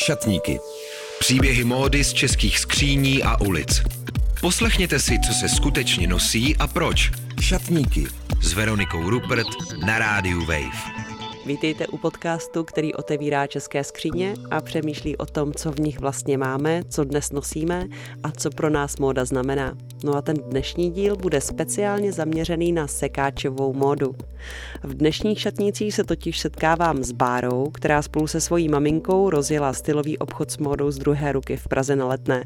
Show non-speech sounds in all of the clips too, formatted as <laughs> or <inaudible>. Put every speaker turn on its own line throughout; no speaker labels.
Šatníky. Příběhy módy z českých skříní a ulic. Poslechněte si, co se skutečně nosí a proč. Šatníky. S Veronikou Rupert na rádiu Wave.
Vítejte u podcastu, který otevírá české skříně a přemýšlí o tom, co v nich vlastně máme, co dnes nosíme a co pro nás móda znamená. No a ten dnešní díl bude speciálně zaměřený na sekáčovou módu. V dnešních šatnících se totiž setkávám s Bárou, která spolu se svojí maminkou rozjela stylový obchod s módou z druhé ruky v Praze na Letné.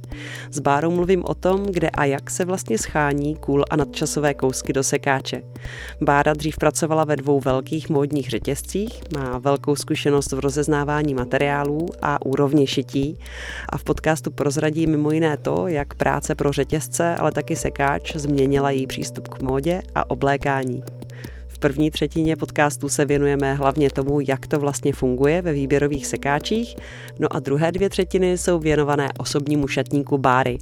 S Bárou mluvím o tom, kde a jak se vlastně schání cool a nadčasové kousky do sekáče. Bára dřív pracovala ve dvou velkých módních řetězcích, má velkou zkušenost v rozeznávání materiálů a úrovni šití. A v podcastu prozradí mimo jiné to, jak práce pro řetězce, ale taky sekáč změnila její přístup k módě a oblékání první třetině podcastu se věnujeme hlavně tomu, jak to vlastně funguje ve výběrových sekáčích, no a druhé dvě třetiny jsou věnované osobnímu šatníku Báry.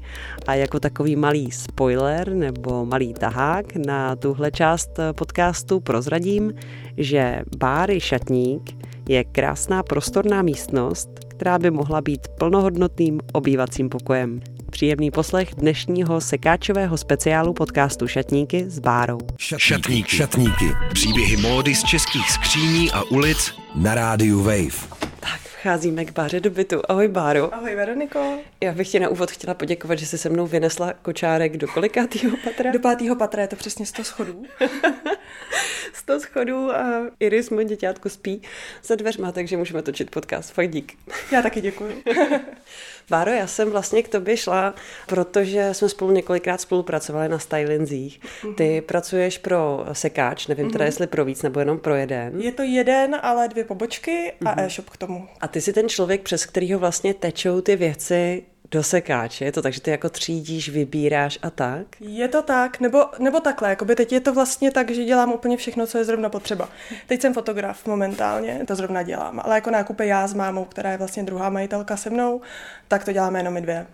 A jako takový malý spoiler nebo malý tahák na tuhle část podcastu prozradím, že Báry šatník je krásná prostorná místnost, která by mohla být plnohodnotným obývacím pokojem. Příjemný poslech dnešního sekáčového speciálu podcastu Šatníky s Bárou.
Šatníky. Šatníky. Příběhy módy z českých skříní a ulic na rádiu Wave.
Vcházíme k Báře do bytu. Ahoj Báro.
Ahoj Veroniko.
Já bych ti na úvod chtěla poděkovat, že jsi se mnou vynesla kočárek do kolikátého patra?
Do pátého patra, je to přesně 100 schodů. <laughs>
100 schodů a Iris, můj děťátko, spí za dveřma, takže můžeme točit podcast. Fakt dík.
Já taky děkuji. <laughs>
Báro, já jsem vlastně k tobě šla, protože jsme spolu několikrát spolupracovali na stylinzích. Ty mm-hmm. pracuješ pro sekáč, nevím mm-hmm. teda, jestli pro víc nebo jenom pro jeden.
Je to jeden, ale dvě pobočky a mm-hmm. e-shop k tomu.
A ty jsi ten člověk, přes kterýho vlastně tečou ty věci do sekáče, je to tak, že ty jako třídíš, vybíráš a tak?
Je to tak, nebo, nebo takhle, jakoby teď je to vlastně tak, že dělám úplně všechno, co je zrovna potřeba. Teď jsem fotograf momentálně, to zrovna dělám, ale jako nákupy já s mámou, která je vlastně druhá majitelka se mnou, tak to děláme jenom my dvě.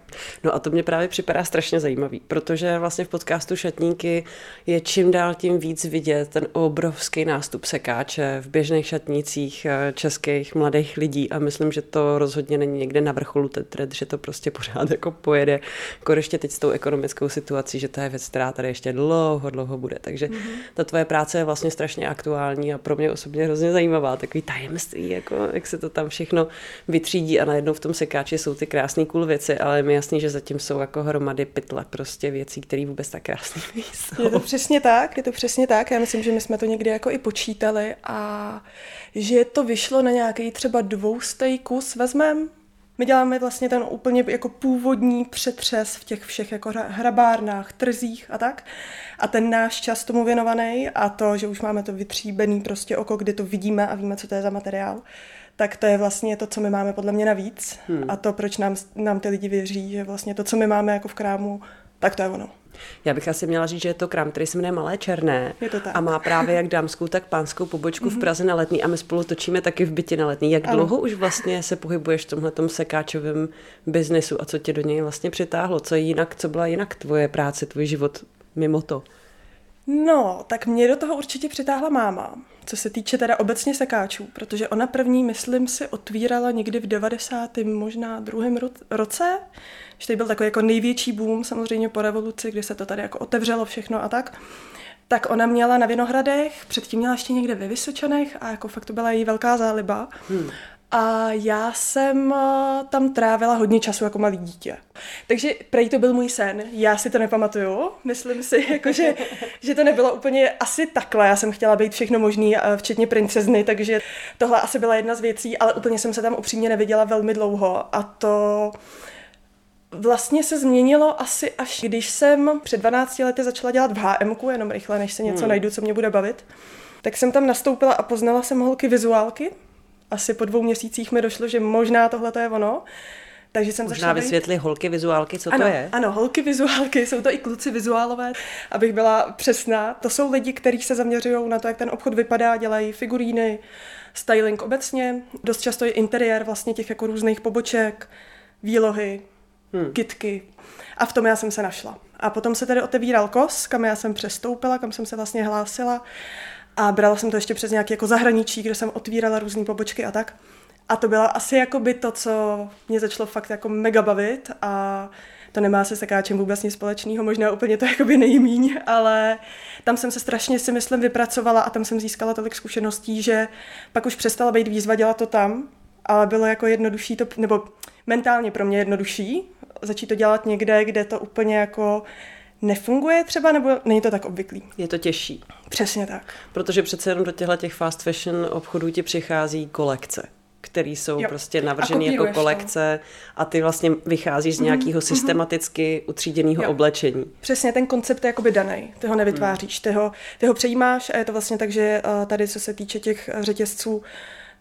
No a to mě právě připadá strašně zajímavý, protože vlastně v podcastu Šatníky je čím dál tím víc vidět ten obrovský nástup sekáče v běžných šatnících eh, českých mladých lidí a myslím, že to rozhodně není někde na vrcholu ten trend, že to prostě pořád jako pojede, jako ještě teď s tou ekonomickou situací, že to je věc, která tady ještě dlouho, dlouho bude. Takže mm-hmm. ta tvoje práce je vlastně strašně aktuální a pro mě osobně hrozně zajímavá. Takový tajemství, jako jak se to tam všechno vytřídí a najednou v tom sekáči jsou ty krásné cool věci, ale je mi jasný, že zatím jsou jako hromady pytle prostě věcí, které vůbec tak krásné nejsou.
Je to přesně tak, je to přesně tak. Já myslím, že my jsme to někdy jako i počítali a že to vyšlo na nějaký třeba dvoustej kus vezmem, my děláme vlastně ten úplně jako původní přetřes v těch všech jako hrabárnách, trzích a tak. A ten náš čas tomu věnovaný a to, že už máme to vytříbený prostě oko, kdy to vidíme a víme, co to je za materiál, tak to je vlastně to, co my máme podle mě navíc. Hmm. A to, proč nám, nám ty lidi věří, že vlastně to, co my máme jako v krámu, tak to je ono.
Já bych asi měla říct, že je to krám, který se jmenuje Malé Černé
je to tak.
a má právě jak dámskou, tak pánskou pobočku mm-hmm. v mhm. Praze na letní a my spolu točíme taky v bytě na letní. Jak ano. dlouho už vlastně se pohybuješ v tomhle sekáčovém biznesu a co tě do něj vlastně přitáhlo? Co je jinak, co byla jinak tvoje práce, tvůj život mimo to?
No, tak mě do toho určitě přitáhla máma, co se týče teda obecně sekáčů, protože ona první, myslím si, otvírala někdy v 90. možná druhém roce, že tady byl takový jako největší boom samozřejmě po revoluci, kdy se to tady jako otevřelo všechno a tak. Tak ona měla na Vinohradech, předtím měla ještě někde ve Vysočanech a jako fakt to byla její velká záliba. Hmm. A já jsem eh, tam trávila hodně času jako malý dítě. Takže prej to byl můj sen. Já si to nepamatuju. Myslím si, <laughs> jako, že, že to nebylo úplně asi takhle. Já jsem chtěla být všechno možný, eh, včetně princezny, takže tohle asi byla jedna z věcí, ale úplně jsem se tam upřímně neviděla velmi dlouho. A to vlastně se změnilo asi až když jsem před 12 lety začala dělat v HM, jenom rychle, než se něco hmm. najdu, co mě bude bavit. Tak jsem tam nastoupila a poznala jsem holky vizuálky, asi po dvou měsících mi došlo, že možná tohle to je ono. Takže jsem
Možná vysvětli být... holky vizuálky, co
ano,
to je?
Ano, holky vizuálky, jsou to i kluci vizuálové, abych byla přesná. To jsou lidi, kteří se zaměřují na to, jak ten obchod vypadá, dělají figuríny, styling obecně, dost často je interiér vlastně těch jako různých poboček, výlohy, hmm. kitky. A v tom já jsem se našla. A potom se tedy otevíral kos, kam já jsem přestoupila, kam jsem se vlastně hlásila. A brala jsem to ještě přes nějaké jako zahraničí, kde jsem otvírala různé pobočky a tak. A to byla asi jako by to, co mě začalo fakt jako mega bavit a to nemá se sekáčem vůbec nic společného, možná úplně to jakoby nejmíň, ale tam jsem se strašně si myslím vypracovala a tam jsem získala tolik zkušeností, že pak už přestala být výzva dělat to tam, ale bylo jako jednodušší to, nebo mentálně pro mě jednodušší začít to dělat někde, kde to úplně jako nefunguje třeba, nebo není to tak obvyklý?
Je to těžší.
Přesně tak.
Protože přece jenom do těchto těch fast fashion obchodů ti přichází kolekce který jsou jo. prostě navrženy jako kolekce to. a ty vlastně vycházíš z mhm, nějakého mm-hmm. systematicky utříděného oblečení.
Přesně, ten koncept je jakoby daný, ty ho nevytváříš, mm. ty, ho, ty ho přejímáš a je to vlastně tak, že uh, tady, co se týče těch řetězců,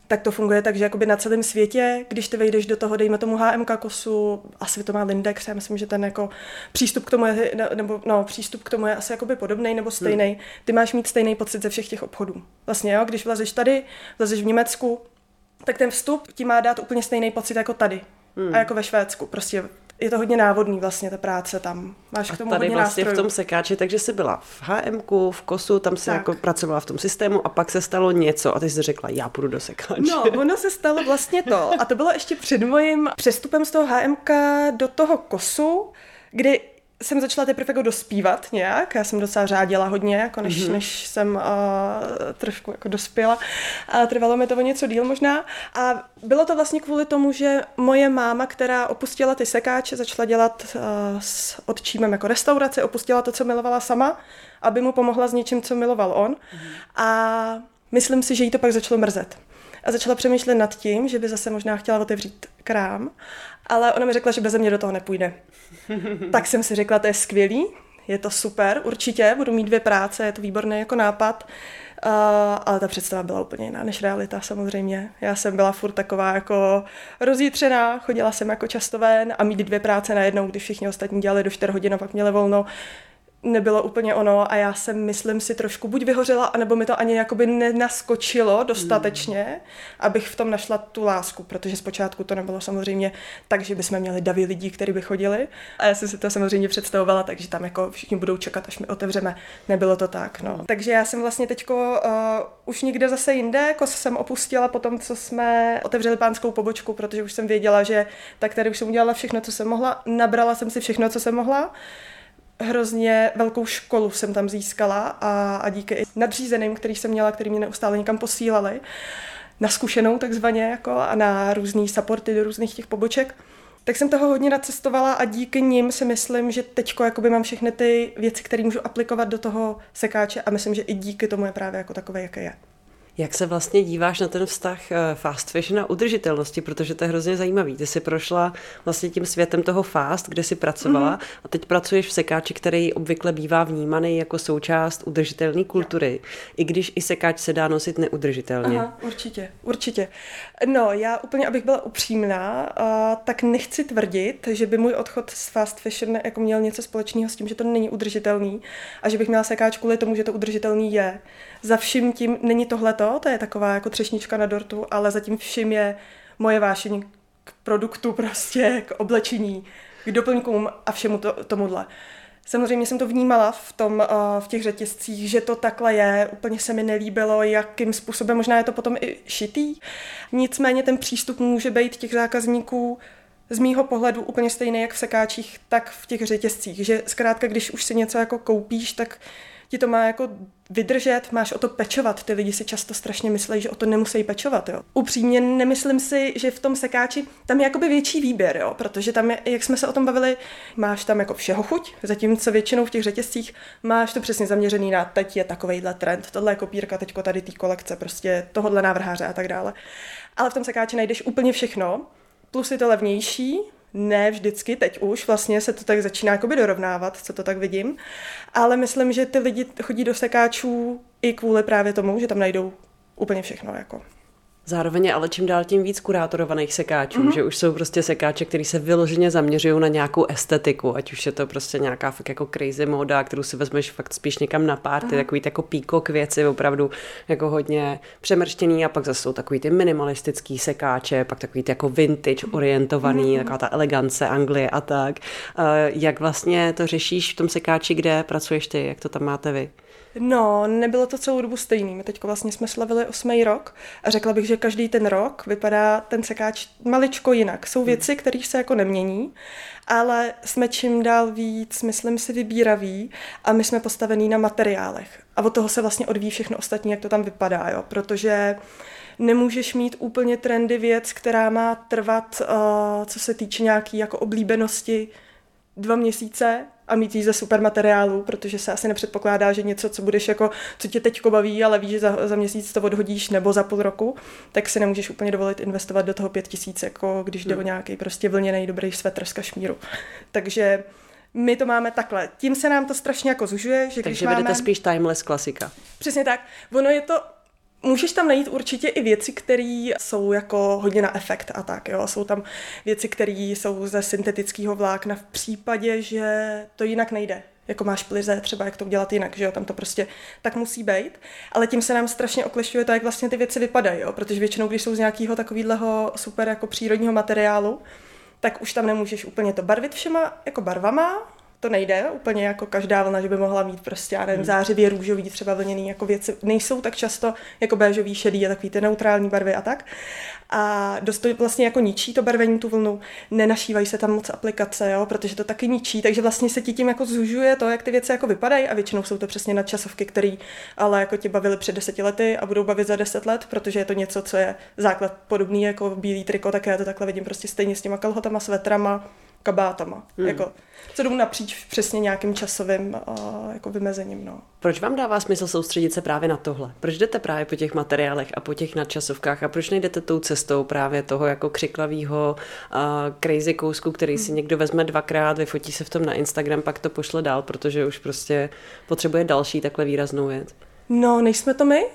tak to funguje tak, že jakoby na celém světě, když ty vejdeš do toho, dejme tomu HMK kosu, asi to má Lindex, já myslím, že ten jako přístup k tomu je, nebo no, přístup k tomu je asi jakoby podobný nebo stejný. Hmm. Ty máš mít stejný pocit ze všech těch obchodů. Vlastně jo, když vlezeš tady, vlezeš v Německu, tak ten vstup ti má dát úplně stejný pocit jako tady. Hmm. A jako ve Švédsku. Prostě je to hodně návodný vlastně ta práce tam. Máš k tomu
a tady
hodně
vlastně
nástrojů.
v tom sekáči, takže jsi byla v HM, v KOSu, tam se jako pracovala v tom systému a pak se stalo něco a ty jsi řekla, já půjdu do sekáče.
No, ono se stalo vlastně to a to bylo ještě před mojím přestupem z toho HMK do toho KOSu, kdy jsem začala teprve jako dospívat nějak, já jsem docela řádila hodně, jako než, mm-hmm. než jsem uh, trošku jako dospěla. A trvalo mi to o něco díl možná. A bylo to vlastně kvůli tomu, že moje máma, která opustila ty sekáče, začala dělat uh, s odčímem jako restauraci, opustila to, co milovala sama, aby mu pomohla s něčím, co miloval on. Mm-hmm. a myslím si, že jí to pak začalo mrzet a začala přemýšlet nad tím, že by zase možná chtěla otevřít krám, ale ona mi řekla, že bez mě do toho nepůjde. <laughs> tak jsem si řekla, to je skvělý, je to super, určitě, budu mít dvě práce, je to výborný jako nápad. Uh, ale ta představa byla úplně jiná než realita samozřejmě. Já jsem byla furt taková jako rozjítřená, chodila jsem jako často ven a mít dvě práce najednou, když všichni ostatní dělali do 4 hodin a pak měli volno, nebylo úplně ono a já jsem, myslím si, trošku buď vyhořela, anebo mi to ani jakoby nenaskočilo dostatečně, mm. abych v tom našla tu lásku, protože zpočátku to nebylo samozřejmě tak, že bychom měli davy lidí, kteří by chodili a já jsem si to samozřejmě představovala, takže tam jako všichni budou čekat, až mi otevřeme. Nebylo to tak, no. Takže já jsem vlastně teďko uh, už někde zase jinde, jako jsem opustila po tom, co jsme otevřeli pánskou pobočku, protože už jsem věděla, že tak tady už jsem udělala všechno, co jsem mohla, nabrala jsem si všechno, co jsem mohla hrozně velkou školu jsem tam získala a, a díky i nadřízeným, který jsem měla, který mě neustále někam posílali, na zkušenou takzvaně jako a na různé supporty do různých těch poboček, tak jsem toho hodně nacestovala a díky nim si myslím, že jakoby mám všechny ty věci, které můžu aplikovat do toho sekáče a myslím, že i díky tomu je právě jako takové, jaké je.
Jak se vlastně díváš na ten vztah eh, fast fashion a udržitelnosti, protože to je hrozně zajímavý. Ty jsi prošla vlastně tím světem toho fast, kde jsi pracovala mm-hmm. a teď pracuješ v sekáči, který obvykle bývá vnímaný jako součást udržitelné kultury, i když i sekáč se dá nosit neudržitelně.
Aha, určitě, určitě. No, já úplně, abych byla upřímná, uh, tak nechci tvrdit, že by můj odchod z fast fashion jako měl něco společného s tím, že to není udržitelný a že bych měla sekáč kvůli tomu, že to udržitelný je. Za vším tím není tohleto, to je taková jako třešnička na dortu, ale zatím vším je moje vášení k produktu prostě, k oblečení, k doplňkům a všemu to, tomuhle. Samozřejmě jsem to vnímala v, tom, uh, v těch řetězcích, že to takhle je. Úplně se mi nelíbilo, jakým způsobem, možná je to potom i šitý. Nicméně ten přístup může být těch zákazníků z mýho pohledu úplně stejný jak v sekáčích, tak v těch řetězcích. Že zkrátka, když už si něco jako koupíš, tak ti to má jako vydržet, máš o to pečovat. Ty lidi si často strašně myslí, že o to nemusí pečovat. Jo. Upřímně nemyslím si, že v tom sekáči tam je jakoby větší výběr, jo, protože tam, je, jak jsme se o tom bavili, máš tam jako všeho chuť, zatímco většinou v těch řetězcích máš to přesně zaměřený na teď je takovejhle trend, tohle je kopírka, teďko tady té kolekce, prostě tohohle návrháře a tak dále. Ale v tom sekáči najdeš úplně všechno, plus je to levnější, ne vždycky, teď už vlastně se to tak začíná jakoby dorovnávat, co to tak vidím, ale myslím, že ty lidi chodí do sekáčů i kvůli právě tomu, že tam najdou úplně všechno. Jako.
Zároveň je ale čím dál tím víc kurátorovaných sekáčů, mm-hmm. že už jsou prostě sekáče, které se vyloženě zaměřují na nějakou estetiku, ať už je to prostě nějaká fakt jako crazy móda, kterou si vezmeš fakt spíš někam na párty, mm-hmm. takový jako píkok věci, opravdu jako hodně přemrštěný a pak zase jsou takový ty minimalistický sekáče, pak takový ty jako vintage orientovaný, mm-hmm. taková ta elegance Anglie a tak. Jak vlastně to řešíš v tom sekáči, kde pracuješ ty, jak to tam máte vy?
No, nebylo to celou dobu stejný. My teď vlastně jsme slavili osmý rok a řekla bych, že každý ten rok vypadá ten sekáč maličko jinak. Jsou hmm. věci, které se jako nemění, ale jsme čím dál víc, myslím si, vybíraví a my jsme postavení na materiálech. A od toho se vlastně odvíjí všechno ostatní, jak to tam vypadá, jo? protože nemůžeš mít úplně trendy věc, která má trvat, uh, co se týče nějaký jako oblíbenosti, dva měsíce a mít jí ze super materiálu, protože se asi nepředpokládá, že něco, co budeš jako, co tě teď baví, ale víš, že za, za měsíc to odhodíš nebo za půl roku, tak si nemůžeš úplně dovolit investovat do toho pět tisíc, jako když jde hmm. o nějaký prostě vlněný dobrý svetr z kašmíru. Takže my to máme takhle. Tím se nám to strašně jako zužuje. Že
Takže
když
vedete spíš timeless klasika.
Přesně tak. Ono je to Můžeš tam najít určitě i věci, které jsou jako hodně na efekt a tak. Jo? Jsou tam věci, které jsou ze syntetického vlákna v případě, že to jinak nejde. Jako máš plize, třeba jak to udělat jinak, že jo, tam to prostě tak musí být. Ale tím se nám strašně oklešťuje to, jak vlastně ty věci vypadají, jo? protože většinou, když jsou z nějakého takového super jako přírodního materiálu, tak už tam nemůžeš úplně to barvit všema jako barvama, to nejde úplně jako každá vlna, že by mohla mít prostě, já nevím, hmm. zářivě růžový, třeba vlněný jako věci, nejsou tak často jako béžový, šedý a takový ty neutrální barvy a tak. A dost to vlastně jako ničí to barvení, tu vlnu, nenašívají se tam moc aplikace, jo, protože to taky ničí, takže vlastně se ti tím jako zužuje to, jak ty věci jako vypadají a většinou jsou to přesně nadčasovky, které ale jako ti bavily před deseti lety a budou bavit za deset let, protože je to něco, co je základ podobný jako bílý triko, tak já to takhle vidím prostě stejně s těma kalhotama, svetrama, kabátama. Hmm. Jako, co jdou napříč přesně nějakým časovým uh, jako vymezením. No.
Proč vám dává smysl soustředit se právě na tohle? Proč jdete právě po těch materiálech a po těch nadčasovkách a proč nejdete tou cestou právě toho jako křiklavého uh, crazy kousku, který hmm. si někdo vezme dvakrát, vyfotí se v tom na Instagram, pak to pošle dál, protože už prostě potřebuje další takhle výraznou věc?
No, nejsme to my,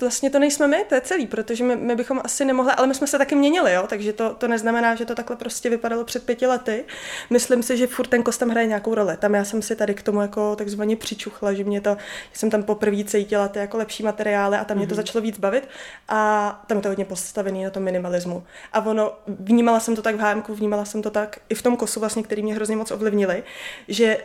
vlastně to nejsme my, to je celý, protože my, my bychom asi nemohli, ale my jsme se taky měnili, jo, takže to, to neznamená, že to takhle prostě vypadalo před pěti lety. Myslím si, že furt ten kostem hraje nějakou roli. Tam já jsem si tady k tomu jako takzvaně přičuchla, že mě to, že jsem tam poprvé cítila ty jako lepší materiály a tam mm-hmm. mě to mhm. začalo víc bavit a tam je to hodně postavený na tom minimalismu. A ono, vnímala jsem to tak v hámku, vnímala jsem to tak i v tom kosu vlastně, který mě hrozně moc ovlivnili, že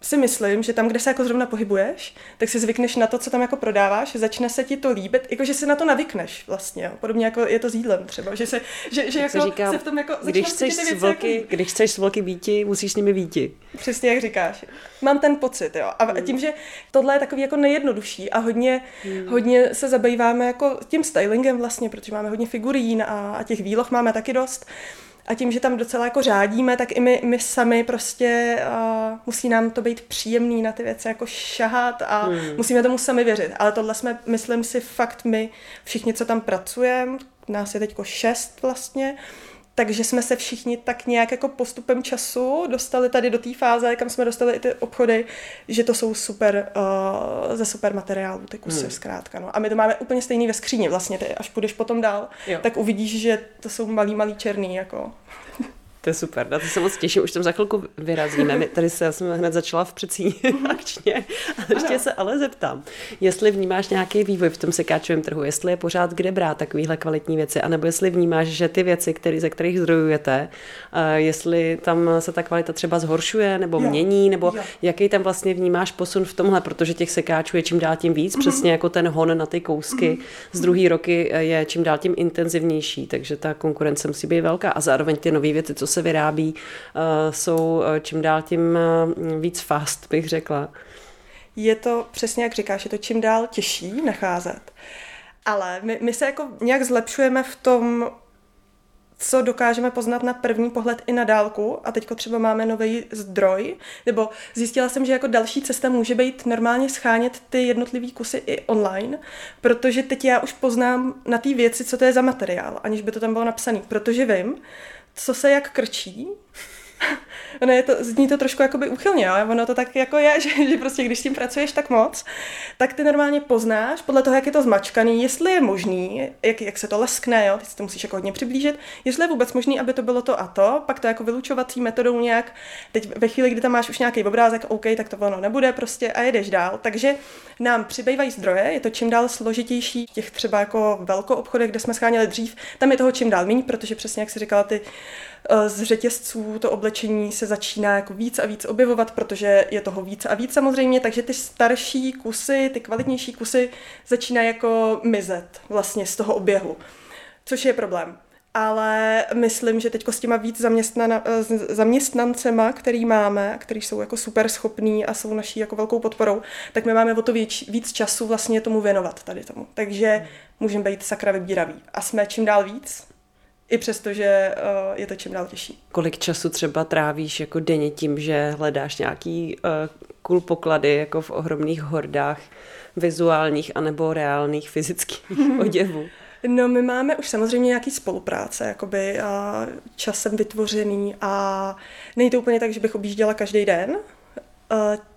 si myslím, že tam, kde se jako zrovna pohybuješ, tak si zvykneš na to, co tam jako prodáváš, začne se ti to líbit, jako že si na to navykneš vlastně, jo. podobně jako je to s jídlem třeba, že se, že, že jako se, říká, se v tom jako
když chceš, s vlky, jako... když chceš s vlky býti, musíš s nimi býti.
Přesně jak říkáš. Mám ten pocit, jo. A hmm. tím, že tohle je takový jako nejjednodušší a hodně, hmm. hodně se zabýváme jako tím stylingem vlastně, protože máme hodně figurín a, a těch výloh máme taky dost, a tím, že tam docela jako řádíme, tak i my, my sami prostě uh, musí nám to být příjemný na ty věci jako šahat a hmm. musíme tomu sami věřit. Ale tohle jsme, myslím si, fakt my všichni, co tam pracujeme, nás je teďko šest vlastně, takže jsme se všichni tak nějak jako postupem času dostali tady do té fáze, kam jsme dostali i ty obchody, že to jsou super, uh, ze super materiálů, ty kusy hmm. zkrátka. No. A my to máme úplně stejný ve skříni vlastně, ty, až půjdeš potom dál, jo. tak uvidíš, že to jsou malý, malý černý, jako.
To je super, na to se moc těším, už tam za chvilku vyrazíme. My tady se, já jsem hned začala v přecí <laughs> akčně, ale ještě se ale zeptám, jestli vnímáš nějaký vývoj v tom sekáčovém trhu, jestli je pořád kde brát takovýhle kvalitní věci, anebo jestli vnímáš, že ty věci, které, ze kterých zdrojujete, uh, jestli tam se ta kvalita třeba zhoršuje nebo jo. mění, nebo jo. jaký tam vlastně vnímáš posun v tomhle, protože těch sekáčů je čím dál tím víc, mm-hmm. přesně jako ten hon na ty kousky mm-hmm. z druhý roky je čím dál tím intenzivnější, takže ta konkurence musí být velká a zároveň ty nové věci, co se vyrábí, eh, jsou eh, čím dál tím eh, víc fast, bych řekla.
Je to přesně jak říkáš, je to čím dál těžší nacházet. Ale my, my se jako nějak zlepšujeme v tom, co dokážeme poznat na první pohled i na dálku a teďko třeba máme nový zdroj, nebo zjistila jsem, že jako další cesta může být normálně schánět ty jednotlivé kusy i online, protože teď já už poznám na té věci, co to je za materiál, aniž by to tam bylo napsané, protože vím, co se jak krčí. <laughs> ono je to, zní to trošku jakoby uchylně, ale ono to tak jako je, <laughs> že, že prostě když s tím pracuješ tak moc, tak ty normálně poznáš podle toho, jak je to zmačkaný, jestli je možný, jak, jak se to leskne, jo, ty si to musíš jako hodně přiblížit, jestli je vůbec možný, aby to bylo to a to, pak to jako vylučovací metodou nějak, teď ve chvíli, kdy tam máš už nějaký obrázek, OK, tak to ono nebude prostě a jedeš dál. Takže nám přibývají zdroje, je to čím dál složitější, těch třeba jako velkou obchodech, kde jsme scháněli dřív, tam je toho čím dál méně, protože přesně jak si říkala ty, z řetězců to oblečení se začíná jako víc a víc objevovat, protože je toho víc a víc samozřejmě, takže ty starší kusy, ty kvalitnější kusy začínají jako mizet vlastně z toho oběhu, což je problém ale myslím, že teď s těma víc zaměstnancema, který máme, který jsou jako super schopní a jsou naší jako velkou podporou, tak my máme o to víc, víc času vlastně tomu věnovat tady tomu. Takže můžeme být sakra vybíraví. A jsme čím dál víc, i přesto, že uh, je to čím dál těžší.
Kolik času třeba trávíš jako denně tím, že hledáš nějaký uh, cool poklady jako v ohromných hordách vizuálních anebo reálných fyzických <laughs> oděvů?
No, my máme už samozřejmě nějaký spolupráce, jakoby a časem vytvořený a není to úplně tak, že bych objížděla každý den.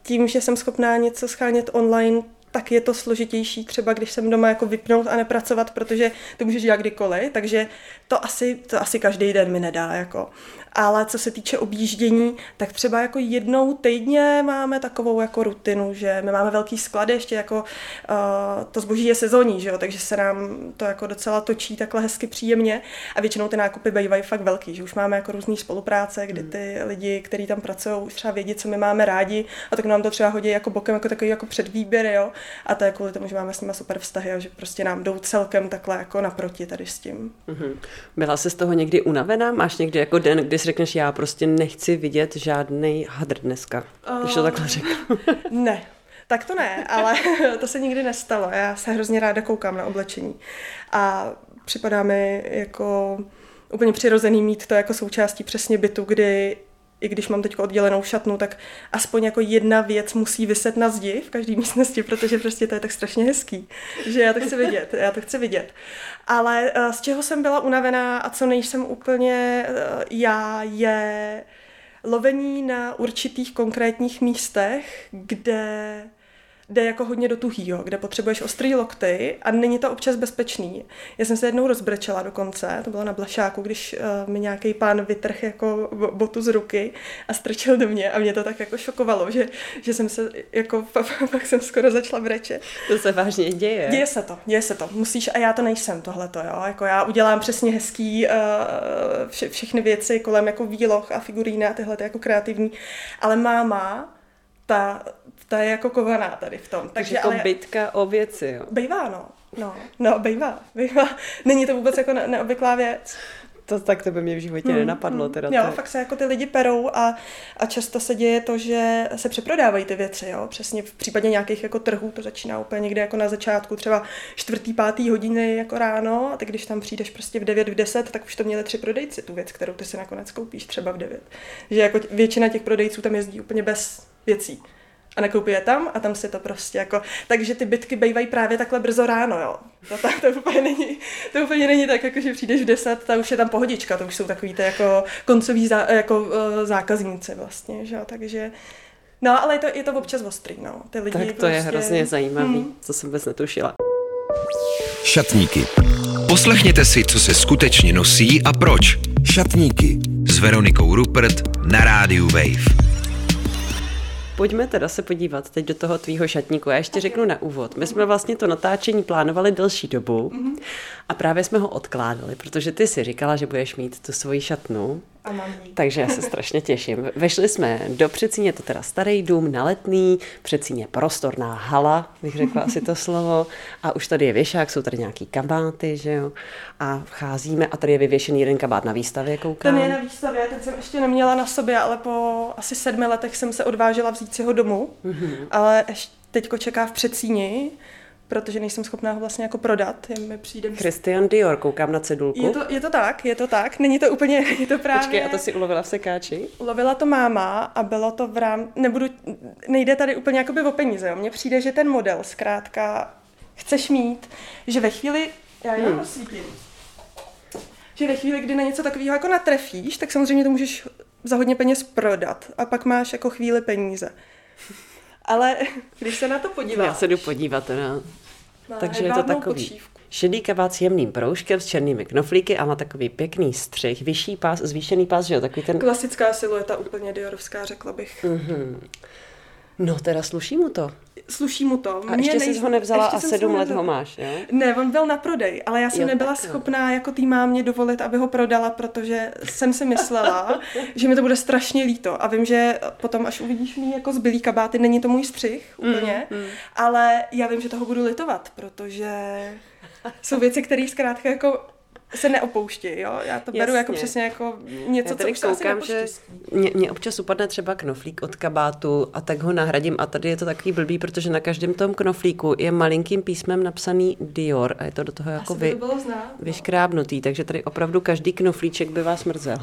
Tím, že jsem schopná něco schánět online, tak je to složitější třeba, když jsem doma jako vypnout a nepracovat, protože to můžeš dělat kdykoliv, takže to asi, to asi každý den mi nedá. Jako ale co se týče objíždění, tak třeba jako jednou týdně máme takovou jako rutinu, že my máme velký sklady, ještě jako uh, to zboží je sezónní, že jo, takže se nám to jako docela točí takhle hezky příjemně a většinou ty nákupy bývají fakt velký, že už máme jako různý spolupráce, kdy hmm. ty lidi, kteří tam pracují, už třeba vědí, co my máme rádi a tak nám to třeba hodí jako bokem, jako takový jako předvýběr, jo, a to je kvůli tomu, že máme s nimi super vztahy a že prostě nám jdou celkem takhle jako naproti tady s tím.
Mm-hmm. Byla jsi z toho někdy unavená? Máš někdy jako den, kdy si řekneš, já prostě nechci vidět žádný hadr dneska, uh, když to takhle řeknu. <laughs>
ne, tak to ne, ale <laughs> to se nikdy nestalo. Já se hrozně ráda koukám na oblečení. A připadá mi jako úplně přirozený mít to jako součástí přesně bytu, kdy i když mám teď oddělenou šatnu, tak aspoň jako jedna věc musí vyset na zdi v každé místnosti, protože prostě to je tak strašně hezký, že já to chci vidět, já to chci vidět. Ale uh, z čeho jsem byla unavená a co nejsem úplně uh, já, je lovení na určitých konkrétních místech, kde jde jako hodně do tuhýho, kde potřebuješ ostrý lokty a není to občas bezpečný. Já jsem se jednou rozbrečela dokonce, to bylo na Blašáku, když uh, mi nějaký pán vytrh jako botu z ruky a strčil do mě a mě to tak jako šokovalo, že, že jsem se jako <laughs> pak jsem skoro začala brečet.
To se vážně děje.
Děje se to, děje se to. Musíš a já to nejsem tohleto, jo. Jako já udělám přesně hezký uh, vše, všechny věci kolem jako výloh a figuríny a tyhle jako kreativní, ale máma ta, ta je jako kovaná tady v tom.
Takže, to ale... bitka o věci, jo?
Bejvá, no. No, no, bejvá, bejvá. Není to vůbec jako ne- neobvyklá věc.
To tak to by mě v životě hmm, nenapadlo. Hmm. Teda
jo, to... fakt se jako ty lidi perou a, a často se děje to, že se přeprodávají ty věci, jo. Přesně v případě nějakých jako trhů to začíná úplně někde jako na začátku, třeba čtvrtý, pátý hodiny jako ráno a ty když tam přijdeš prostě v 9, v 10, tak už to měli tři prodejci, tu věc, kterou ty si nakonec koupíš třeba v 9. Že jako většina těch prodejců tam jezdí úplně bez věcí a nekoupí je tam a tam si to prostě jako, takže ty bytky bývají právě takhle brzo ráno, jo. To, to, to, úplně není, to úplně není tak, jako že přijdeš v 10, ta už je tam pohodička, to už jsou takový ty jako koncoví zá, jako, uh, zákazníci vlastně, že jo, takže No, ale je to, je to občas ostrý, no.
Ty lidi tak to prostě... je hrozně zajímavý, hmm. co jsem vůbec netušila.
Šatníky. Poslechněte si, co se skutečně nosí a proč. Šatníky s Veronikou Rupert na rádiu Wave.
Pojďme teda se podívat teď do toho tvýho šatníku. Já ještě řeknu na úvod. My jsme vlastně to natáčení plánovali delší dobu a právě jsme ho odkládali, protože ty si říkala, že budeš mít tu svoji šatnu Takže já se <laughs> strašně těším. Vešli jsme do Přecíně, to teda starý dům na letný, Přecíně prostorná hala, bych řekla asi to slovo. A už tady je věšák, jsou tady nějaký kabáty, že jo. A vcházíme a tady je vyvěšený jeden kabát na výstavě, koukám.
Ten je na výstavě, ten jsem ještě neměla na sobě, ale po asi sedmi letech jsem se odvážela vzít si ho domů. Mm-hmm. Ale ještě teďko čeká v Přecíni protože nejsem schopná ho vlastně jako prodat. Je mi přijde...
Christian Dior, koukám na cedulku.
Je to, je to tak, je to tak. Není to úplně, <laughs> je to právě...
Počkej, a to si ulovila v sekáči?
Ulovila to máma a bylo to v rám... Nebudu, nejde tady úplně jakoby o peníze. Jo. Mně přijde, že ten model zkrátka chceš mít, že ve chvíli... Já jenom hmm. osvítím. Že ve chvíli, kdy na něco takového jako natrefíš, tak samozřejmě to můžeš za hodně peněz prodat a pak máš jako chvíli peníze. Ale <laughs> když se na to podíváš...
Já se jdu podívat teda. Takže je to takový počívku. šedý kabát s jemným proužkem, s černými knoflíky a má takový pěkný střih, vyšší pás, zvýšený pás, že jo? Takový ten...
Klasická silueta, úplně diorovská, řekla bych. Mm-hmm.
No teda sluší mu to.
Sluší mu to.
A ještě jsi ho nevzala a sedm let ho máš, jo?
Ne, on byl na prodej, ale já jsem
Jo,
nebyla
tak
schopná jako tý mámě dovolit, aby ho prodala, protože jsem si myslela, <laughs> že mi to bude strašně líto. A vím, že potom, až uvidíš mý jako zbylý kabáty, není to můj střih úplně,
Mm,
ale já vím, že toho budu litovat, protože jsou věci, které zkrátka jako se neopouští, jo? Já to beru jako
Jasně.
přesně jako něco,
Já
co
tady
už se asi
koukám, že mě, mě občas upadne třeba knoflík od kabátu a tak ho nahradím a tady je to takový blbý, protože na každém tom knoflíku je malinkým písmem napsaný Dior a je to do toho jako
Asi by
vy,
to bylo znát. no.
vyškrábnutý, takže tady opravdu každý knoflíček by vás mrzel.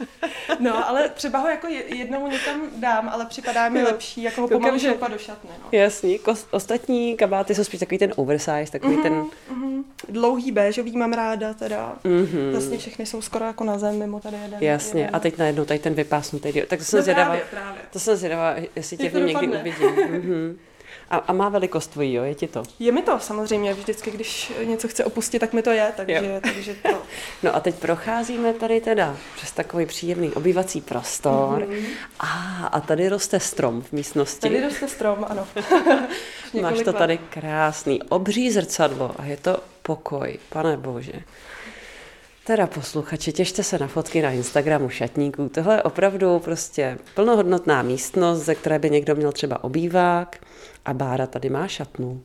<laughs>
No, ale třeba ho jako je- jednou někam dám, ale připadá mi
Jo.
lepší, jako ho pomalu
že-
do šatny, no.
Jasný, kos, ostatní kabáty jsou spíš takový ten oversize, takový ten...
Mhm. Dlouhý béžový mám ráda teda.
Mhm.
Vlastně všechny jsou skoro jako na zem, mimo tady jeden.
Jasně,
jeden.
a teď najednou tady ten vypásnutý. Tak to jsem
No
zvědavá,
právě, právě.
to jsem zvědavá, jestli tě v něm někdy uvidím. Mhm. <laughs> A, a má velikost tvojí, jo, je ti to?
Je mi to samozřejmě, vždycky, když něco chce opustit, tak mi to je, takže,
Jo.
takže to. <laughs>
No a teď procházíme tady teda přes takový příjemný obývací prostor.
Mhm.
A, a tady roste strom v místnosti.
Tady roste strom, ano. <laughs>
Máš to
let.
tady krásný, obří zrcadlo a je to pokoj, pane bože. Teda posluchači, těšte se na fotky na Instagramu šatníků. Tohle je opravdu prostě plnohodnotná místnost, ze které by někdo měl třeba obývák a Bára tady má šatnu.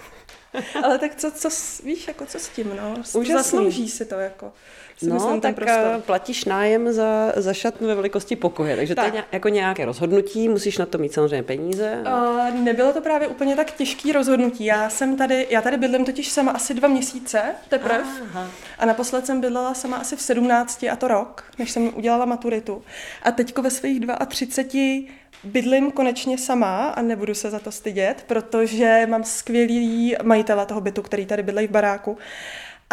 <laughs>
Ale tak co, co, víš, jako co s tím, no?
Úžasný.
Zaslouží si to, jako. Si
No,
myslím,
tak
prostor.
eh, platíš nájem za, za šatnu ve velikosti pokoje, takže to je
Tak.
jako nějaké rozhodnutí, musíš na to mít samozřejmě peníze.
Uh, nebylo to právě úplně tak těžký rozhodnutí. Já jsem tady, já tady bydlím totiž sama asi dva měsíce teprve.
Aha.
A naposled jsem bydlela sama asi v 17 a to rok, než jsem udělala maturitu. A teďko ve svých 32 bydlím konečně sama a nebudu se za to stydět, protože mám skvělý majitele toho bytu, který tady bydlejí v baráku.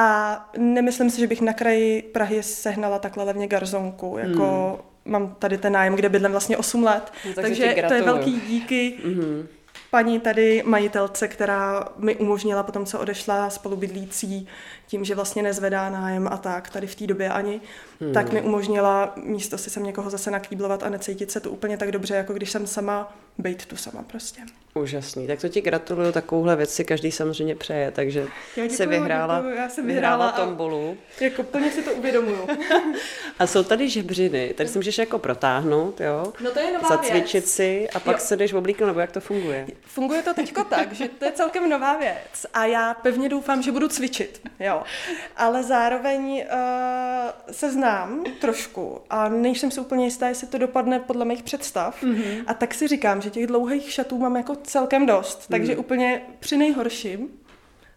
A nemyslím si, že bych na kraji Prahy sehnala takhle levně garzonku, jako mám tady ten nájem, kde bydlím vlastně 8 let.
Hmm. No, takže ti
takže to je velký díky
Mhm.
paní tady majitelce, která mi umožnila potom, co odešla spolubydlící, tím, že vlastně nezvedá nájem a tak, tady v té době ani, hmm. tak mi umožnila místo si sem někoho zase nakýblovat a necítit se tu úplně tak dobře, jako když jsem sama, bejt tu sama prostě.
Úžasný, tak to ti gratuluju, takovouhle věc si každý samozřejmě přeje, takže
Já
se
děkuju,
vyhrála,
děkuju, já jsem
vyhrála
vyhrála
tombolu.
Jako plně si to uvědomuju. <laughs>
A jsou tady žebřiny, tady si můžeš jako protáhnout, jo?
No to je nová
Zacvičit
věc.
si a pak
Jo.
se jdeš oblíknout, nebo jak to funguje?
Funguje to teďko tak, že to je celkem nová věc a já pevně doufám, že budu cvičit, jo. <laughs> Ale zároveň uh, se znám trošku a nejsem si úplně jistá, jestli to dopadne podle mých představ. Mm-hmm. A tak si říkám, že těch dlouhých šatů mám jako celkem dost, takže úplně při nejhorším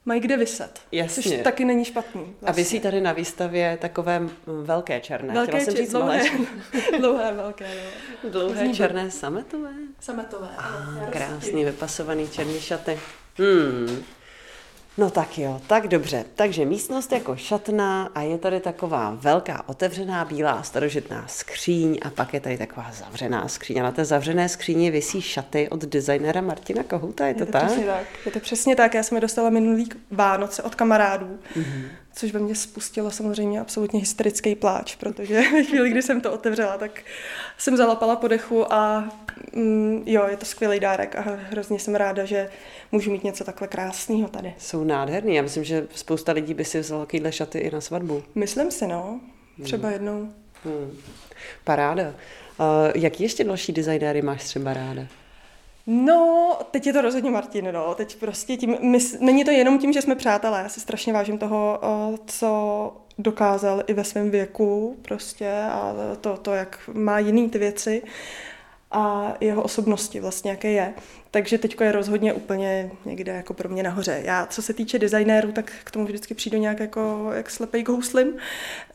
mají kde vyset.
Jasně.
Což taky není špatný.
A
Vlastně.
vysí tady na výstavě takové mm, velké černé.
Velké,
Chtěla jsem říct
dlouhé,
malé, <laughs>
dlouhé, velké, no.
dlouhé
Zní
černé sametové.
Sametové. já
Krásný, vypasovaný černý šaty. Hmm. No tak jo, tak dobře. Takže místnost jako šatna a je tady taková velká otevřená bílá starožitná skříň a pak je tady taková zavřená skříň. A na té zavřené skříni visí šaty od designera Martina Kohouta, je to,
Je to
tak?
přesně tak. Je to přesně tak. Já jsem je dostala minulý Vánoce od kamarádů,
Mhm.
mm-hmm. Což ve mně spustilo samozřejmě absolutně hysterický pláč, protože ve chvíli, kdy jsem to otevřela, tak jsem zalapala po dechu a mm, jo, je to skvělý dárek a hrozně jsem ráda, že můžu mít něco takhle krásného tady.
Jsou nádherný. Já myslím, že spousta lidí by si vzala takovýhle šaty i na svatbu.
Myslím si, no. Třeba jednou.
Hmm. Paráda. Uh, jaký ještě další designéry máš třeba ráda?
No, teď je to rozhodně Martin, no. Teď prostě tím, my, není to jenom tím, že jsme přátelé. Já si strašně vážím toho, o, co dokázal i ve svém věku prostě a to, to, jak má jiný ty věci a jeho osobnosti vlastně, jaké je. Takže teďko je rozhodně úplně někde jako pro mě nahoře. Já, co se týče designérů, tak k tomu vždycky přijdu nějak jako jak slepej k houslim.